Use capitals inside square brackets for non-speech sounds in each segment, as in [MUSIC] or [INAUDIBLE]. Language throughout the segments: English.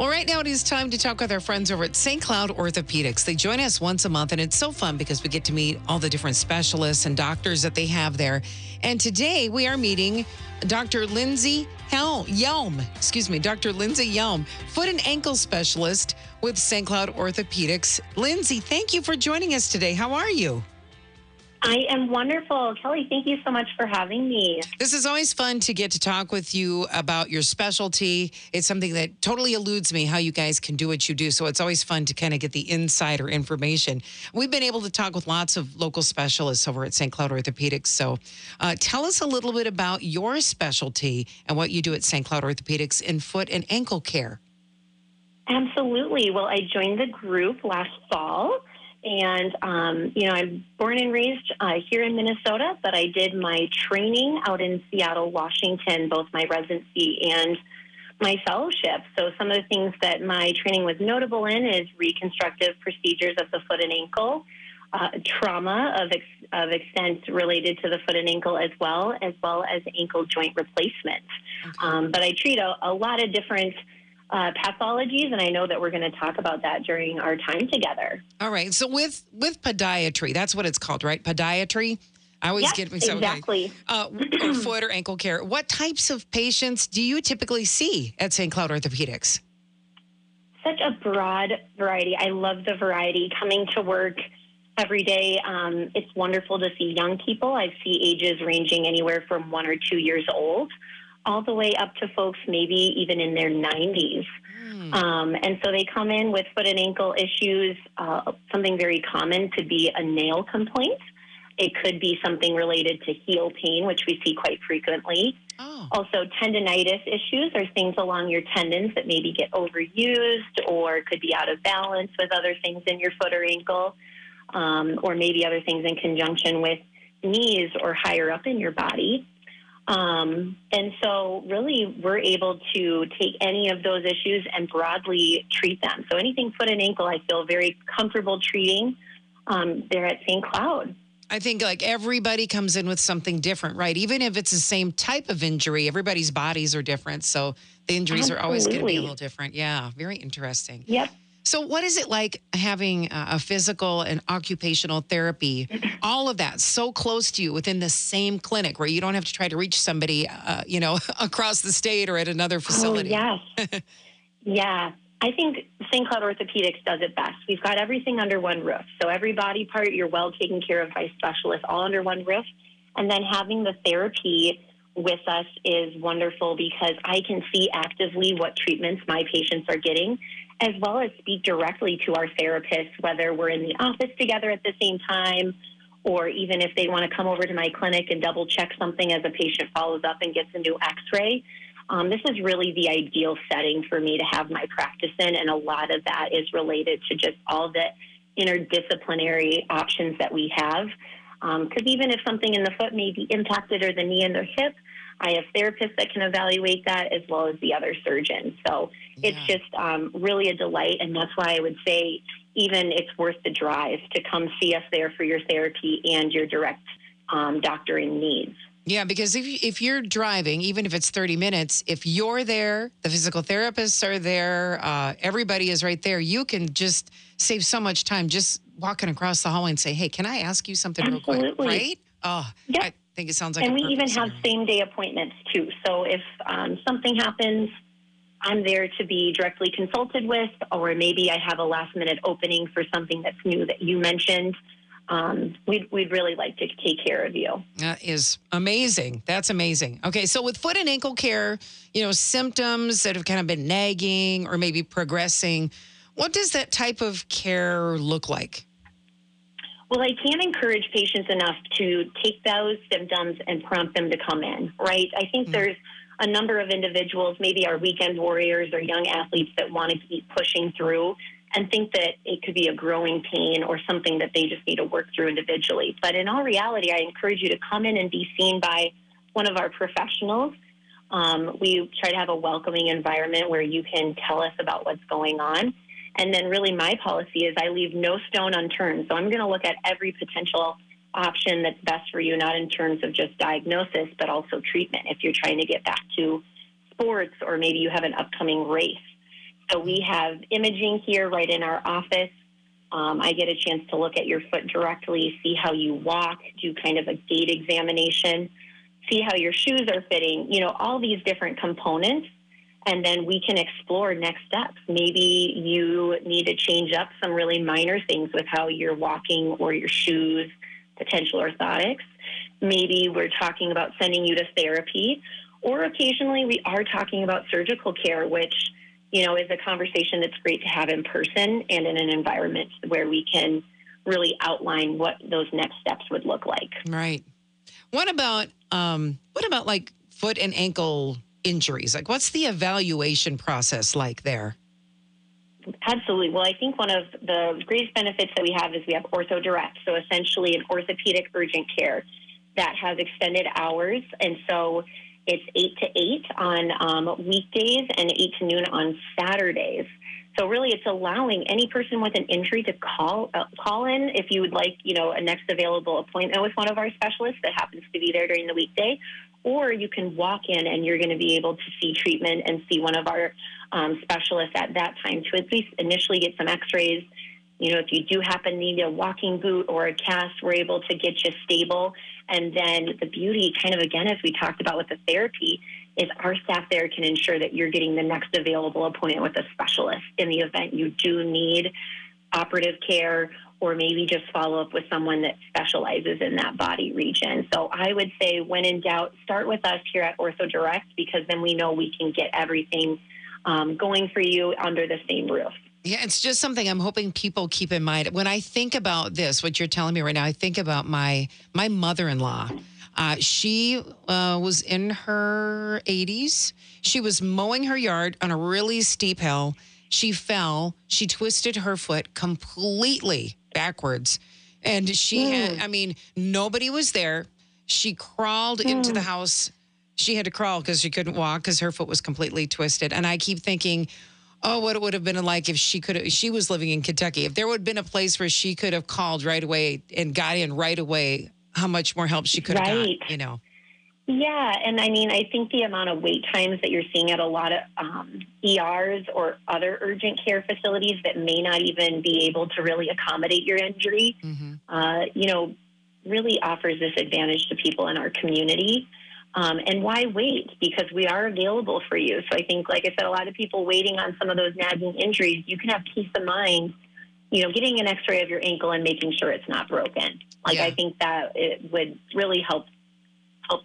Well, right now it is time to talk with our friends over at St. Cloud Orthopedics. They join us once a month, and it's so fun because we get to meet all the different specialists and doctors that they have there. And today we are meeting Dr. Lindsay Helm, Yelm, excuse me, Dr. Lindsay Yelm, foot and ankle specialist with St. Cloud Orthopedics. Lindsay, thank you for joining us today. How are you? I am wonderful. Kelly, thank you so much for having me. This is always fun to get to talk with you about your specialty. It's something that totally eludes me how you guys can do what you do. So it's always fun to kind of get the insider information. We've been able to talk with lots of local specialists over at St. Cloud Orthopedics. So uh, tell us a little bit about your specialty and what you do at St. Cloud Orthopedics in foot and ankle care. Absolutely. Well, I joined the group last fall. And, um, you know, I'm born and raised uh, here in Minnesota, but I did my training out in Seattle, Washington, both my residency and my fellowship. So, some of the things that my training was notable in is reconstructive procedures of the foot and ankle, uh, trauma of, ex- of extent related to the foot and ankle as well, as well as ankle joint replacement. Okay. Um, but I treat a, a lot of different uh, pathologies, and I know that we're going to talk about that during our time together. All right. So with with podiatry, that's what it's called, right? Podiatry. I always yes, get so, exactly okay. uh, or [CLEARS THROAT] foot or ankle care. What types of patients do you typically see at St. Cloud Orthopedics? Such a broad variety. I love the variety. Coming to work every day, um, it's wonderful to see young people. I see ages ranging anywhere from one or two years old all the way up to folks maybe even in their 90s. Mm. Um, and so they come in with foot and ankle issues, uh, something very common to be a nail complaint. It could be something related to heel pain, which we see quite frequently. Oh. Also, tendonitis issues are things along your tendons that maybe get overused or could be out of balance with other things in your foot or ankle, um, or maybe other things in conjunction with knees or higher up in your body. Um, and so, really, we're able to take any of those issues and broadly treat them. So, anything foot and ankle, I feel very comfortable treating. Um, they're at St. Cloud. I think like everybody comes in with something different, right? Even if it's the same type of injury, everybody's bodies are different. So the injuries Absolutely. are always going to be a little different. Yeah, very interesting. Yep. So, what is it like having a physical and occupational therapy, [CLEARS THROAT] all of that so close to you within the same clinic where you don't have to try to reach somebody, uh, you know, [LAUGHS] across the state or at another oh, facility? Oh, yes. [LAUGHS] yeah. I think St. Cloud Orthopedics does it best. We've got everything under one roof. So, every body part you're well taken care of by specialists, all under one roof. And then having the therapy with us is wonderful because I can see actively what treatments my patients are getting as well as speak directly to our therapists, whether we're in the office together at the same time, or even if they want to come over to my clinic and double check something as a patient follows up and gets a new x ray. Um, this is really the ideal setting for me to have my practice in, and a lot of that is related to just all the interdisciplinary options that we have. Because um, even if something in the foot may be impacted or the knee and the hip, I have therapists that can evaluate that as well as the other surgeons. So yeah. it's just um, really a delight. And that's why I would say even it's worth the drive to come see us there for your therapy and your direct um, doctoring needs. Yeah, because if, if you're driving, even if it's 30 minutes, if you're there, the physical therapists are there, uh, everybody is right there, you can just save so much time just walking across the hallway and say, hey, can I ask you something Absolutely. real quick? Right? Oh, yep. I, think it sounds like. And we even scenario. have same day appointments too. So if um, something happens, I'm there to be directly consulted with, or maybe I have a last minute opening for something that's new that you mentioned. Um, we'd, we'd really like to take care of you. That is amazing. That's amazing. Okay, so with foot and ankle care, you know, symptoms that have kind of been nagging or maybe progressing, what does that type of care look like? Well, I can't encourage patients enough to take those symptoms and prompt them to come in, right? I think mm-hmm. there's a number of individuals, maybe our weekend warriors or young athletes that want to keep pushing through and think that it could be a growing pain or something that they just need to work through individually. But in all reality, I encourage you to come in and be seen by one of our professionals. Um, we try to have a welcoming environment where you can tell us about what's going on. And then, really, my policy is I leave no stone unturned. So I'm going to look at every potential option that's best for you, not in terms of just diagnosis, but also treatment if you're trying to get back to sports or maybe you have an upcoming race. So we have imaging here right in our office. Um, I get a chance to look at your foot directly, see how you walk, do kind of a gait examination, see how your shoes are fitting, you know, all these different components. And then we can explore next steps. Maybe you need to change up some really minor things with how you're walking or your shoes, potential orthotics. Maybe we're talking about sending you to therapy, or occasionally we are talking about surgical care, which you know, is a conversation that's great to have in person and in an environment where we can really outline what those next steps would look like. Right. What about um, what about like foot and ankle injuries? Like, what's the evaluation process like there? Absolutely. Well, I think one of the greatest benefits that we have is we have Ortho Direct, so essentially an orthopedic urgent care that has extended hours, and so it's 8 to 8 on um, weekdays and 8 to noon on Saturdays. So really, it's allowing any person with an injury to call uh, call in if you would like, you know, a next available appointment with one of our specialists that happens to be there during the weekday, or you can walk in and you're going to be able to see treatment and see one of our um, specialists at that time to at least initially get some X-rays. You know, if you do happen to need a walking boot or a cast, we're able to get you stable and then the beauty, kind of again, as we talked about with the therapy, is our staff there can ensure that you're getting the next available appointment with a specialist in the event you do need operative care or maybe just follow up with someone that specializes in that body region. So I would say, when in doubt, start with us here at Ortho Direct because then we know we can get everything um, going for you under the same roof. Yeah, it's just something I'm hoping people keep in mind. When I think about this, what you're telling me right now, I think about my my mother-in-law. Uh, she uh, was in her 80s. She was mowing her yard on a really steep hill. She fell. She twisted her foot completely backwards, and she mm. had. I mean, nobody was there. She crawled mm. into the house. She had to crawl because she couldn't walk because her foot was completely twisted. And I keep thinking oh, what it would have been like if she could have, she was living in Kentucky. If there would have been a place where she could have called right away and got in right away, how much more help she could have right. got, you know? Yeah, and I mean, I think the amount of wait times that you're seeing at a lot of um, ERs or other urgent care facilities that may not even be able to really accommodate your injury, mm-hmm. uh, you know, really offers this advantage to people in our community. Um, and why wait? Because we are available for you. So I think, like I said, a lot of people waiting on some of those nagging injuries, you can have peace of mind, you know, getting an x ray of your ankle and making sure it's not broken. Like, yeah. I think that it would really help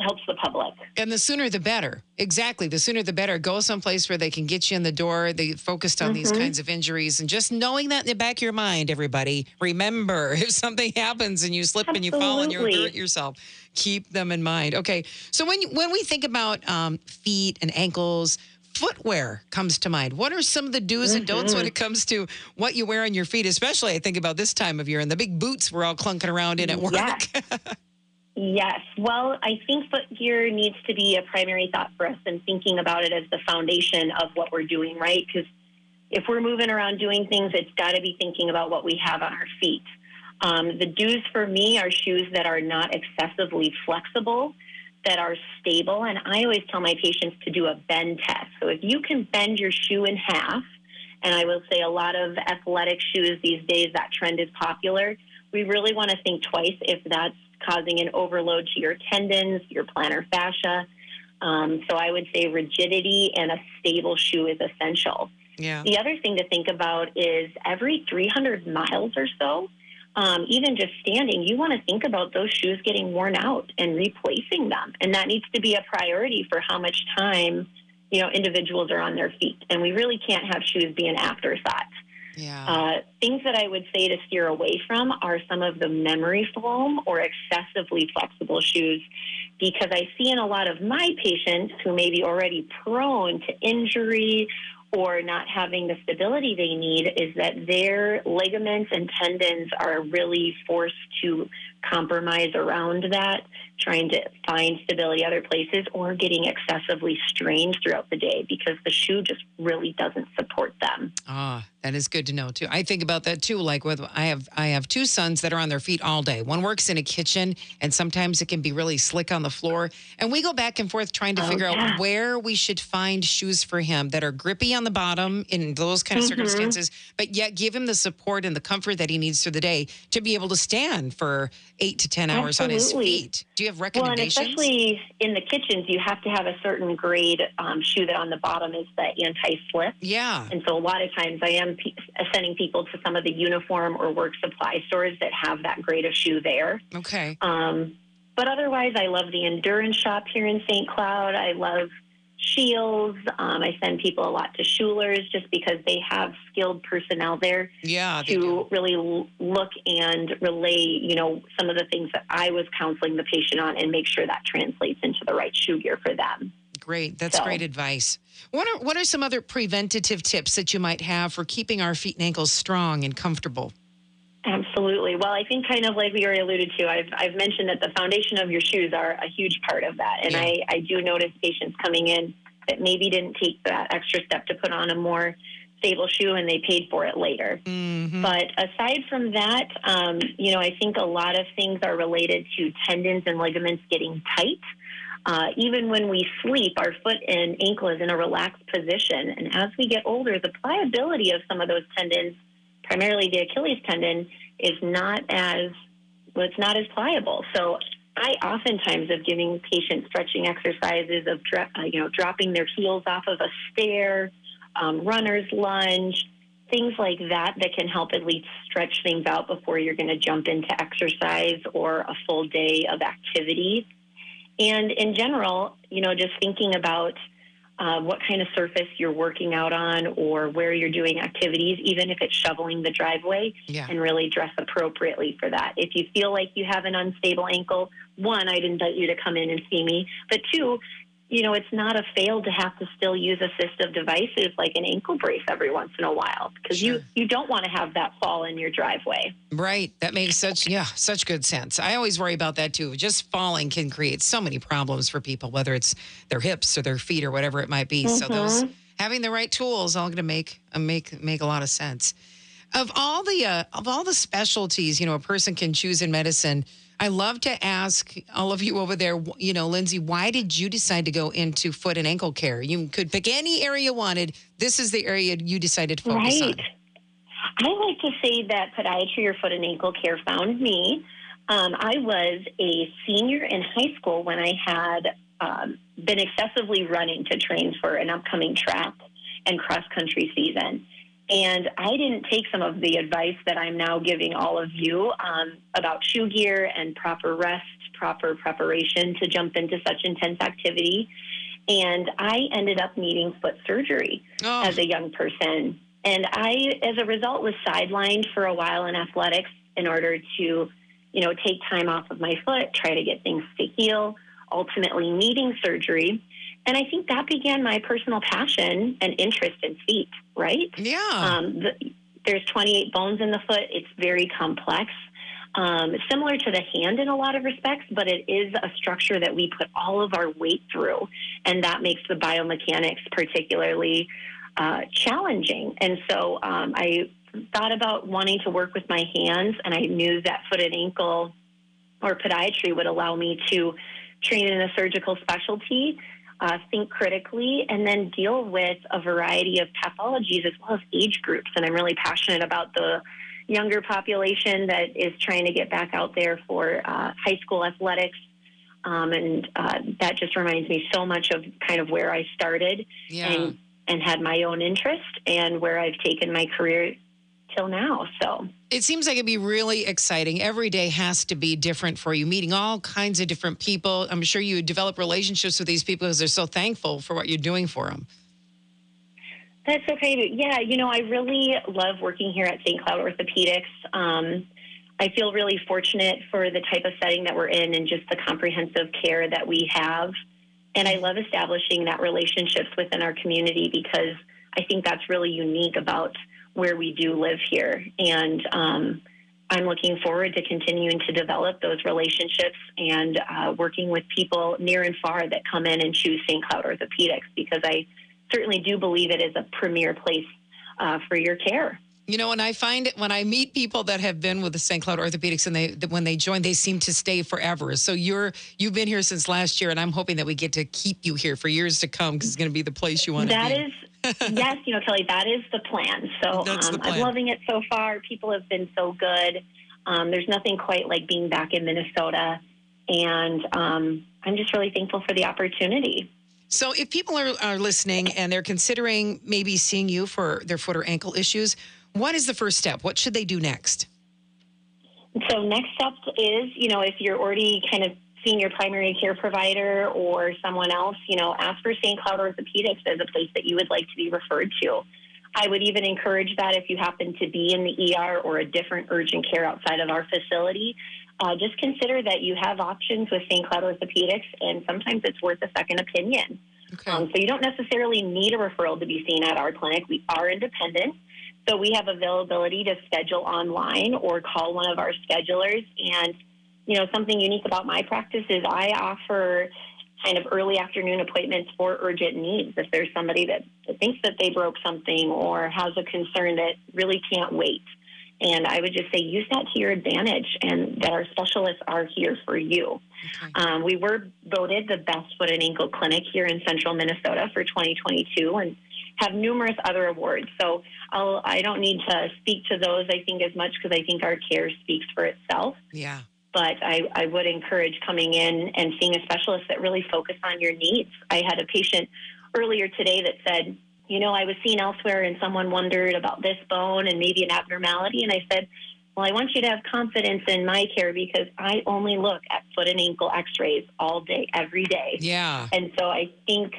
helps the public. And the sooner the better. Exactly. The sooner the better. Go someplace where they can get you in the door. They focused on mm-hmm. these kinds of injuries. And just knowing that in the back of your mind, everybody, remember [LAUGHS] if something happens and you slip Absolutely. and you fall and you hurt yourself, keep them in mind. Okay. So when, when we think about um, feet and ankles, footwear comes to mind. What are some of the do's and don'ts when mm-hmm. it comes to what you wear on your feet? Especially, I think about this time of year and the big boots we're all clunking around in at work. Yes. [LAUGHS] Yes. Well, I think footgear needs to be a primary thought for us and thinking about it as the foundation of what we're doing, right? Because if we're moving around doing things, it's got to be thinking about what we have on our feet. Um, the do's for me are shoes that are not excessively flexible, that are stable. And I always tell my patients to do a bend test. So if you can bend your shoe in half, and I will say a lot of athletic shoes these days, that trend is popular. We really want to think twice if that's causing an overload to your tendons, your plantar fascia. Um, so I would say rigidity and a stable shoe is essential. Yeah. The other thing to think about is every 300 miles or so, um, even just standing, you want to think about those shoes getting worn out and replacing them. And that needs to be a priority for how much time, you know, individuals are on their feet. And we really can't have shoes be an afterthought. Yeah. Uh, things that I would say to steer away from are some of the memory foam or excessively flexible shoes because I see in a lot of my patients who may be already prone to injury or not having the stability they need is that their ligaments and tendons are really forced to compromise around that trying to find stability other places or getting excessively strained throughout the day because the shoe just really doesn't support them. Ah, that is good to know too. I think about that too. Like with I have I have two sons that are on their feet all day. One works in a kitchen and sometimes it can be really slick on the floor. And we go back and forth trying to Oh, figure yeah. out where we should find shoes for him that are grippy on the bottom in those kind of Mhm. circumstances, but yet give him the support and the comfort that he needs through the day to be able to stand for eight to ten hours on his feet. Do you have Well, and especially in the kitchens, you have to have a certain grade um, shoe that on the bottom is the anti-slip. yeah. And so a lot of times I am pe- sending people to some of the uniform or work supply stores that have that grade of shoe there. Okay. Um, but otherwise, I love the endurance shop here in St. Cloud. I love Shields. Um, I send people a lot to Schuler's just because they have skilled personnel there Yeah. to really l- look and relay, you know, some of the things that I was counseling the patient on and make sure that translates into the right shoe gear for them. Great. That's So- great advice. What are what are some other preventative tips that you might have for keeping our feet and ankles strong and comfortable? Absolutely. Well, I think kind of like we already alluded to, I've, I've mentioned that the foundation of your shoes are a huge part of that. And Yeah. I, I do notice patients coming in that maybe didn't take that extra step to put on a more stable shoe and they paid for it later. Mm-hmm. But aside from that, um, you know, I think a lot of things are related to tendons and ligaments getting tight. Uh, even when we sleep, our foot and ankle is in a relaxed position. And as we get older, the pliability of some of those tendons, primarily the Achilles tendon, is not as well, it's not as pliable. So I oftentimes of giving patients stretching exercises of uh, you know dropping their heels off of a stair, um, runner's lunge, things like that that can help at least stretch things out before you're going to jump into exercise or a full day of activity. And in general, you know, just thinking about uh, what kind of surface you're working out on or where you're doing activities, even if it's shoveling the driveway, Yeah. and really dress appropriately for that. If you feel like you have an unstable ankle, one, I'd invite you to come in and see me. But two, you know, it's not a fail to have to still use assistive devices like an ankle brace every once in a while because you, Sure. you don't want to have that fall in your driveway. Right. That makes such yeah, such good sense. I always worry about that too. Just falling can create so many problems for people, whether it's their hips or their feet or whatever it might be. So those having the right tools all going to make uh, make make a lot of sense. Of all the uh, of all the specialties, you know, a person can choose in medicine. I love to ask all of you over there, you know, Lindsay, why did you decide to go into foot and ankle care? You could pick any area you wanted. This is the area you decided to focus Right. on. I like to say that podiatry or foot and ankle care found me. Um, I was a senior in high school when I had um, been excessively running to train for an upcoming track and cross country season. And I didn't take some of the advice that I'm now giving all of you um, about shoe gear and proper rest, proper preparation to jump into such intense activity. And I ended up needing foot surgery Oh, as a young person. And I, as a result, was sidelined for a while in athletics in order to, you know, take time off of my foot, try to get things to heal, ultimately needing surgery. And I think that began my personal passion and interest in feet, right? yeah. Um, the, there's 28 bones in the foot. It's very complex, um, similar to the hand in a lot of respects, but it is a structure that we put all of our weight through, and that makes the biomechanics particularly uh, challenging. And so um, I thought about wanting to work with my hands, and I knew that foot and ankle or podiatry would allow me to train in a surgical specialty uh, think critically, and then deal with a variety of pathologies as well as age groups. And I'm really passionate about the younger population that is trying to get back out there for uh, high school athletics. Um, and uh, that just reminds me so much of kind of where I started yeah. and, and had my own interest and where I've taken my career till now. So. It seems like it'd be really exciting. Every day has to be different for you, meeting all kinds of different people. I'm sure you develop relationships with these people because they're so thankful for what you're doing for them. That's okay. Yeah, you know, I really love working here at St. Cloud Orthopedics. Um, I feel really fortunate for the type of setting that we're in and just the comprehensive care that we have. And I love establishing that relationships within our community because I think that's really unique about where we do live here. And um, I'm looking forward to continuing to develop those relationships and uh, working with people near and far that come in and choose St. Cloud Orthopedics because I certainly do believe it is a premier place uh, for your care. You know, and I find it, when I meet people that have been with the St. Cloud Orthopedics and they, when they join, they seem to stay forever. So you're, you've been here since last year and I'm hoping that we get to keep you here for years to come because it's going to be the place you want to be. That is yes, you know, Kelly, that is the plan. So um, plan. I'm loving it so far. People have been so good. Um, there's nothing quite like being back in Minnesota. And um, I'm just really thankful for the opportunity. So, if people are, are listening and they're considering maybe seeing you for their foot or ankle issues, what is the first step? What should they do next? So, next step is, you know, if you're already kind of seeing your primary care provider or someone else, you know, ask for St. Cloud Orthopedics as a place that you would like to be referred to. I would even encourage that if you happen to be in the ER or a different urgent care outside of our facility, uh, just consider that you have options with St. Cloud Orthopedics, and sometimes it's worth a second opinion. Okay. Um, so you don't necessarily need a referral to be seen at our clinic. We are independent. So we have availability to schedule online or call one of our schedulers and you know, something unique about my practice is I offer kind of early afternoon appointments for urgent needs. If there's somebody that thinks that they broke something or has a concern that really can't wait. And I would just say use that to your advantage and that our specialists are here for you. Okay. Um, we were voted the best foot and ankle clinic here in central Minnesota for 2022 and have numerous other awards. So I'll, I don't need to speak to those, I think, as much because I think our care speaks for itself. Yeah but I, I would encourage coming in and seeing a specialist that really focus on your needs. I had a patient earlier today that said, you know, I was seen elsewhere and someone wondered about this bone and maybe an abnormality. And I said, well, I want you to have confidence in my care because I only look at foot and ankle x rays all day, every day. Yeah. And so I think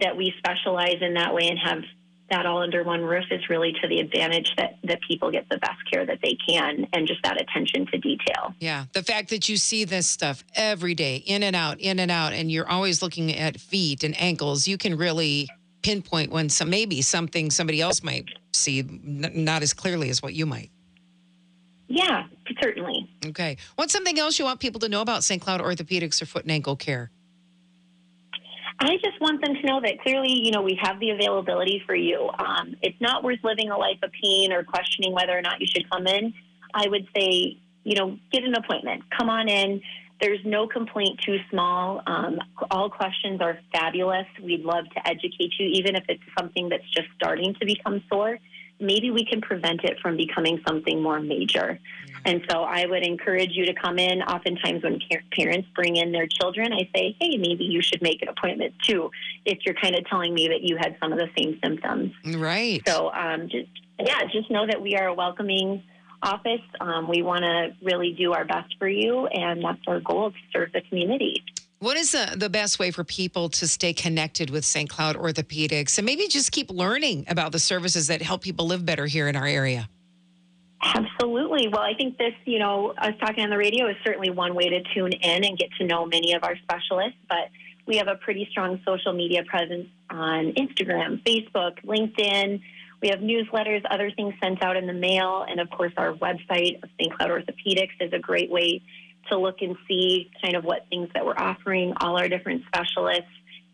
that we specialize in that way and have that all under one roof is really to the advantage that, that people get the best care that they can and just that attention to detail. Yeah. The fact that you see this stuff every day, in and out, in and out, and you're always looking at feet and ankles, you can really pinpoint when some maybe something somebody else might see n- not as clearly as what you might. Yeah, certainly. Okay. What's something else you want people to know about St. Cloud Orthopedics or foot and ankle care? I just want them to know that clearly, you know, we have the availability for you. Um, it's not worth living a life of pain or questioning whether or not you should come in. I would say, you know, get an appointment. Come on in. There's no complaint too small. Um, all questions are fabulous. We'd love to educate you, even if it's something that's just starting to become sore maybe we can prevent it from becoming something more major. And so I would encourage you to come in. Oftentimes, when parents bring in their children, I say, hey, maybe you should make an appointment too, if you're kind of telling me that you had some of the same symptoms. Right. So, um, just, yeah, just know that we are a welcoming office. Um, we want to really do our best for you, and that's our goal to serve the community. What is the, the best way for people to stay connected with St. Cloud Orthopedics and maybe just keep learning about the services that help people live better here in our area? Absolutely. Well, I think this, you know, us talking on the radio is certainly one way to tune in and get to know many of our specialists, but we have a pretty strong social media presence on Instagram, Facebook, LinkedIn. We have newsletters, other things sent out in the mail, and of course, our website of St. Cloud Orthopedics is a great way to look and see kind of what things that we're offering, all our different specialists,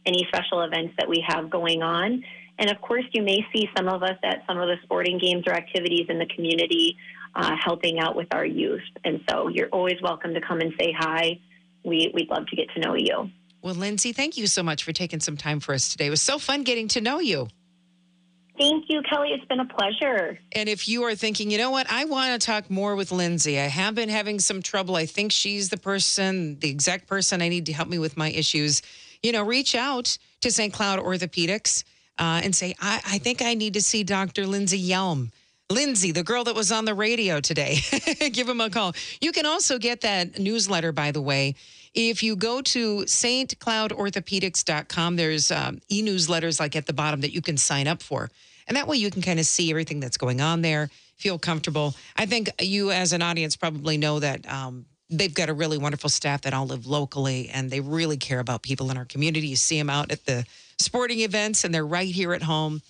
any special events that we have going on. And of course, you may see some of us at some of the sporting games or activities in the community uh, helping out with our youth. And so you're always welcome to come and say hi. We, we'd love to get to know you. Well, Lindsay, thank you so much for taking some time for us today. It was so fun getting to know you. Thank you, Kelly. It's been a pleasure. And if you are thinking, you know what, I want to talk more with Lindsay. I have been having some trouble. I think she's the person, the exact person I need to help me with my issues. You know, reach out to St. Cloud Orthopedics uh, and say, I, I think I need to see Dr. Lindsay Yelm. Lindsay, the girl that was on the radio today, [LAUGHS] give him a call. You can also get that newsletter, by the way. If you go to stcloudorthopedics.com, there's um, e newsletters like at the bottom that you can sign up for. And that way you can kind of see everything that's going on there, feel comfortable. I think you, as an audience, probably know that um, they've got a really wonderful staff that all live locally and they really care about people in our community. You see them out at the sporting events and they're right here at home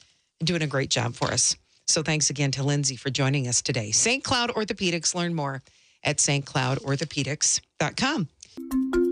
doing a great job for us. So thanks again to Lindsay for joining us today. St. Cloud Orthopedics. Learn more at stcloudorthopedics.com.